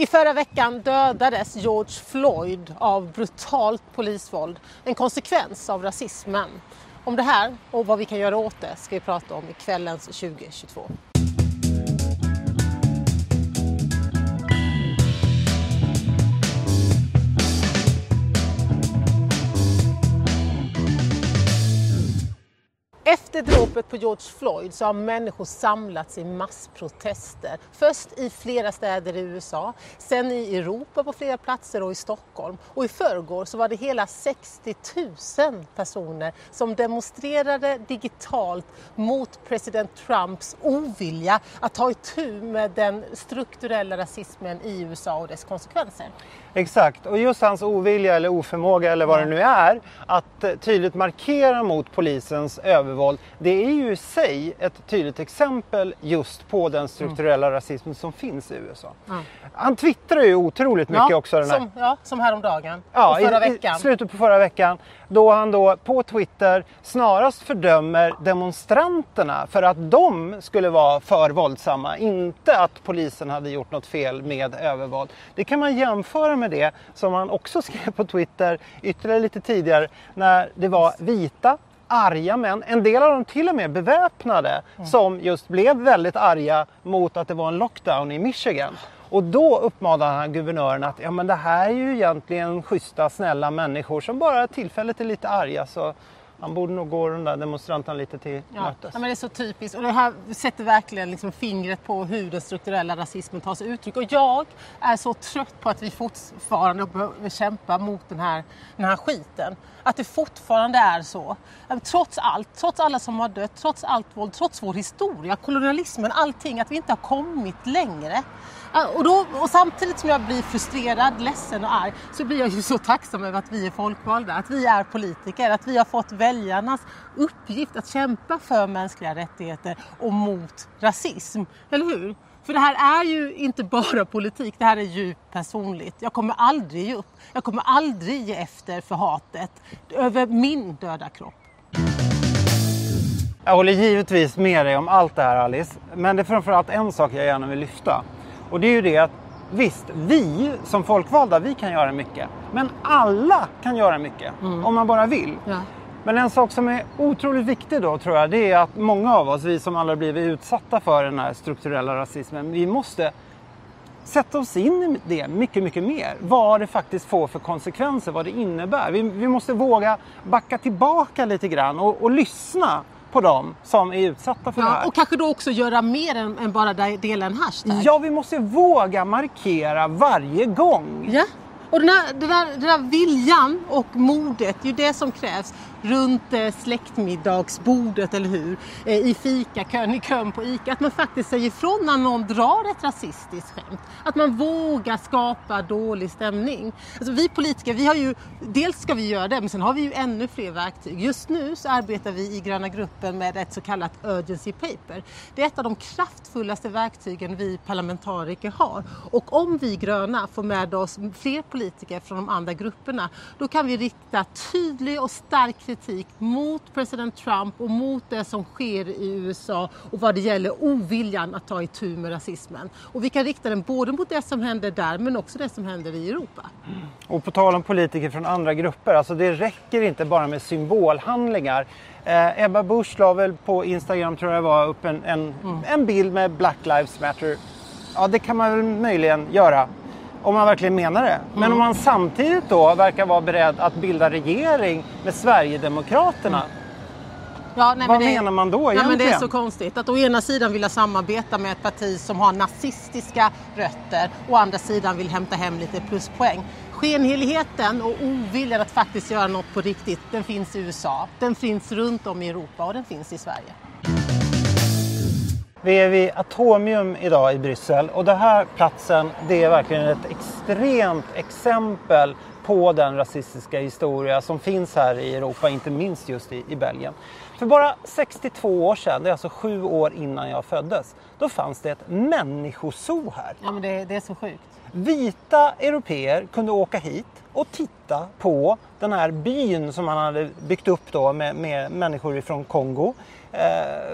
I förra veckan dödades George Floyd av brutalt polisvåld, en konsekvens av rasismen. Om det här och vad vi kan göra åt det ska vi prata om i kvällens 2022. Efter dråpet på George Floyd så har människor samlats i massprotester. Först i flera städer i USA, sen i Europa på flera platser och i Stockholm. Och i förrgår så var det hela 60 000 personer som demonstrerade digitalt mot president Trumps ovilja att ta itu med den strukturella rasismen i USA och dess konsekvenser. Exakt, och just hans ovilja eller oförmåga eller vad det nu är att tydligt markera mot polisens övervåld. Det är ju i sig ett tydligt exempel just på den strukturella mm. rasismen som finns i USA. Mm. Han twittrar ju otroligt mycket ja, också. Den här. Som, ja, som häromdagen. Ja, i, veckan. I slutet på förra veckan. Då han då på Twitter snarast fördömer demonstranterna för att de skulle vara för våldsamma. Inte att polisen hade gjort något fel med övervåld. Det kan man jämföra med det som han också skrev på Twitter ytterligare lite tidigare när det var vita arga män, en del av dem till och med beväpnade, mm. som just blev väldigt arga mot att det var en lockdown i Michigan. Och då uppmanade han guvernören att ja, men det här är ju egentligen schyssta, snälla människor som bara tillfället är lite arga. Så han borde nog gå de där demonstranterna lite till ja. mötes. Ja, men det är så typiskt och det här sätter verkligen liksom fingret på hur den strukturella rasismen tar sig uttryck. Och jag är så trött på att vi fortfarande behöver kämpa mot den här, den här skiten. Att det fortfarande är så. Trots allt, trots alla som har dött, trots allt våld, trots vår historia, kolonialismen, allting, att vi inte har kommit längre. Och, då, och samtidigt som jag blir frustrerad, ledsen och arg så blir jag ju så tacksam över att vi är folkvalda, att vi är politiker, att vi har fått väljarnas uppgift att kämpa för mänskliga rättigheter och mot rasism. Eller hur? För det här är ju inte bara politik, det här är djupt personligt. Jag kommer aldrig ge upp. Jag kommer aldrig ge efter för hatet över min döda kropp. Jag håller givetvis med dig om allt det här Alice. Men det är framförallt en sak jag gärna vill lyfta. Och det är ju det att visst, vi som folkvalda, vi kan göra mycket. Men alla kan göra mycket mm. om man bara vill. Ja. Men en sak som är otroligt viktig då tror jag, det är att många av oss, vi som aldrig blivit utsatta för den här strukturella rasismen, vi måste sätta oss in i det mycket, mycket mer. Vad det faktiskt får för konsekvenser, vad det innebär. Vi, vi måste våga backa tillbaka lite grann och, och lyssna på dem som är utsatta för ja, det här. Och kanske då också göra mer än, än bara dela en hashtag. Ja, vi måste våga markera varje gång. Ja. Och den, här, den, där, den där viljan och modet, det är ju det som krävs runt eh, släktmiddagsbordet, eller hur? Eh, I fikakön, i kön på ICA. Att man faktiskt säger ifrån när någon drar ett rasistiskt skämt. Att man vågar skapa dålig stämning. Alltså, vi politiker, vi har ju, dels ska vi göra det, men sen har vi ju ännu fler verktyg. Just nu så arbetar vi i gröna gruppen med ett så kallat urgency paper. Det är ett av de kraftfullaste verktygen vi parlamentariker har. Och om vi gröna får med oss fler politiker från de andra grupperna, då kan vi rikta tydlig och stark kritik mot president Trump och mot det som sker i USA och vad det gäller oviljan att ta itu med rasismen. Och vi kan rikta den både mot det som händer där men också det som händer i Europa. Och på tal om politiker från andra grupper, alltså det räcker inte bara med symbolhandlingar. Eh, Ebba Busch la väl på Instagram, tror jag var, upp en, en, mm. en bild med Black Lives Matter. Ja, det kan man väl möjligen göra. Om man verkligen menar det. Men mm. om man samtidigt då verkar vara beredd att bilda regering med Sverigedemokraterna. Mm. Ja, nej, Vad det, menar man då egentligen? Ja, men det är så konstigt att å ena sidan vilja samarbeta med ett parti som har nazistiska rötter och å andra sidan vill hämta hem lite pluspoäng. Skenheligheten och oviljan att faktiskt göra något på riktigt, den finns i USA, den finns runt om i Europa och den finns i Sverige. Vi är vid Atomium idag i Bryssel. Och den här platsen det är verkligen ett extremt exempel på den rasistiska historia som finns här i Europa, inte minst just i, i Belgien. För bara 62 år sedan, det är alltså sju år innan jag föddes, då fanns det ett människozoo här. Ja men det, det är så sjukt. Vita europeer kunde åka hit och titta på den här byn som man hade byggt upp då med, med människor från Kongo.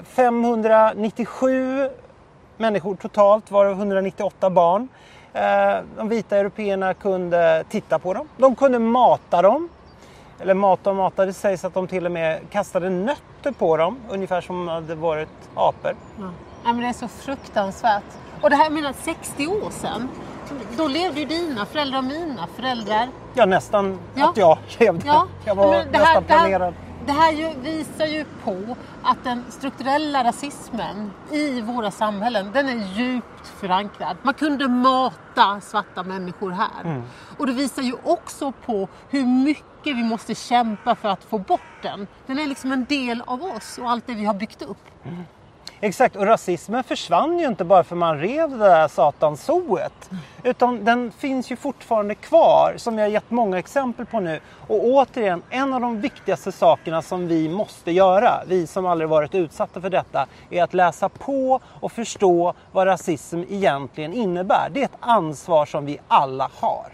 597 eh, människor totalt, varav 198 barn. Eh, de vita européerna kunde titta på dem. De kunde mata dem. Eller mata och mata, det sägs att de till och med kastade nötter på dem. Ungefär som om de hade varit apor. Ja. Ja, men det är så fruktansvärt. Och det här, menar 60 år sedan. Då levde ju dina föräldrar och mina föräldrar. Ja, nästan Ja. att jag levde. Ja, Jag var det nästan här, det här, planerad. det här ju, visar ju på att den strukturella rasismen i våra samhällen, den är djupt förankrad. Man kunde mata svarta människor här. Mm. Och det visar ju också på hur mycket vi måste kämpa för att få bort den. Den är liksom en del av oss och allt det vi har byggt upp. Exakt, och rasismen försvann ju inte bara för man rev det där satansoet. Utan den finns ju fortfarande kvar, som jag har gett många exempel på nu. Och återigen, en av de viktigaste sakerna som vi måste göra, vi som aldrig varit utsatta för detta, är att läsa på och förstå vad rasism egentligen innebär. Det är ett ansvar som vi alla har.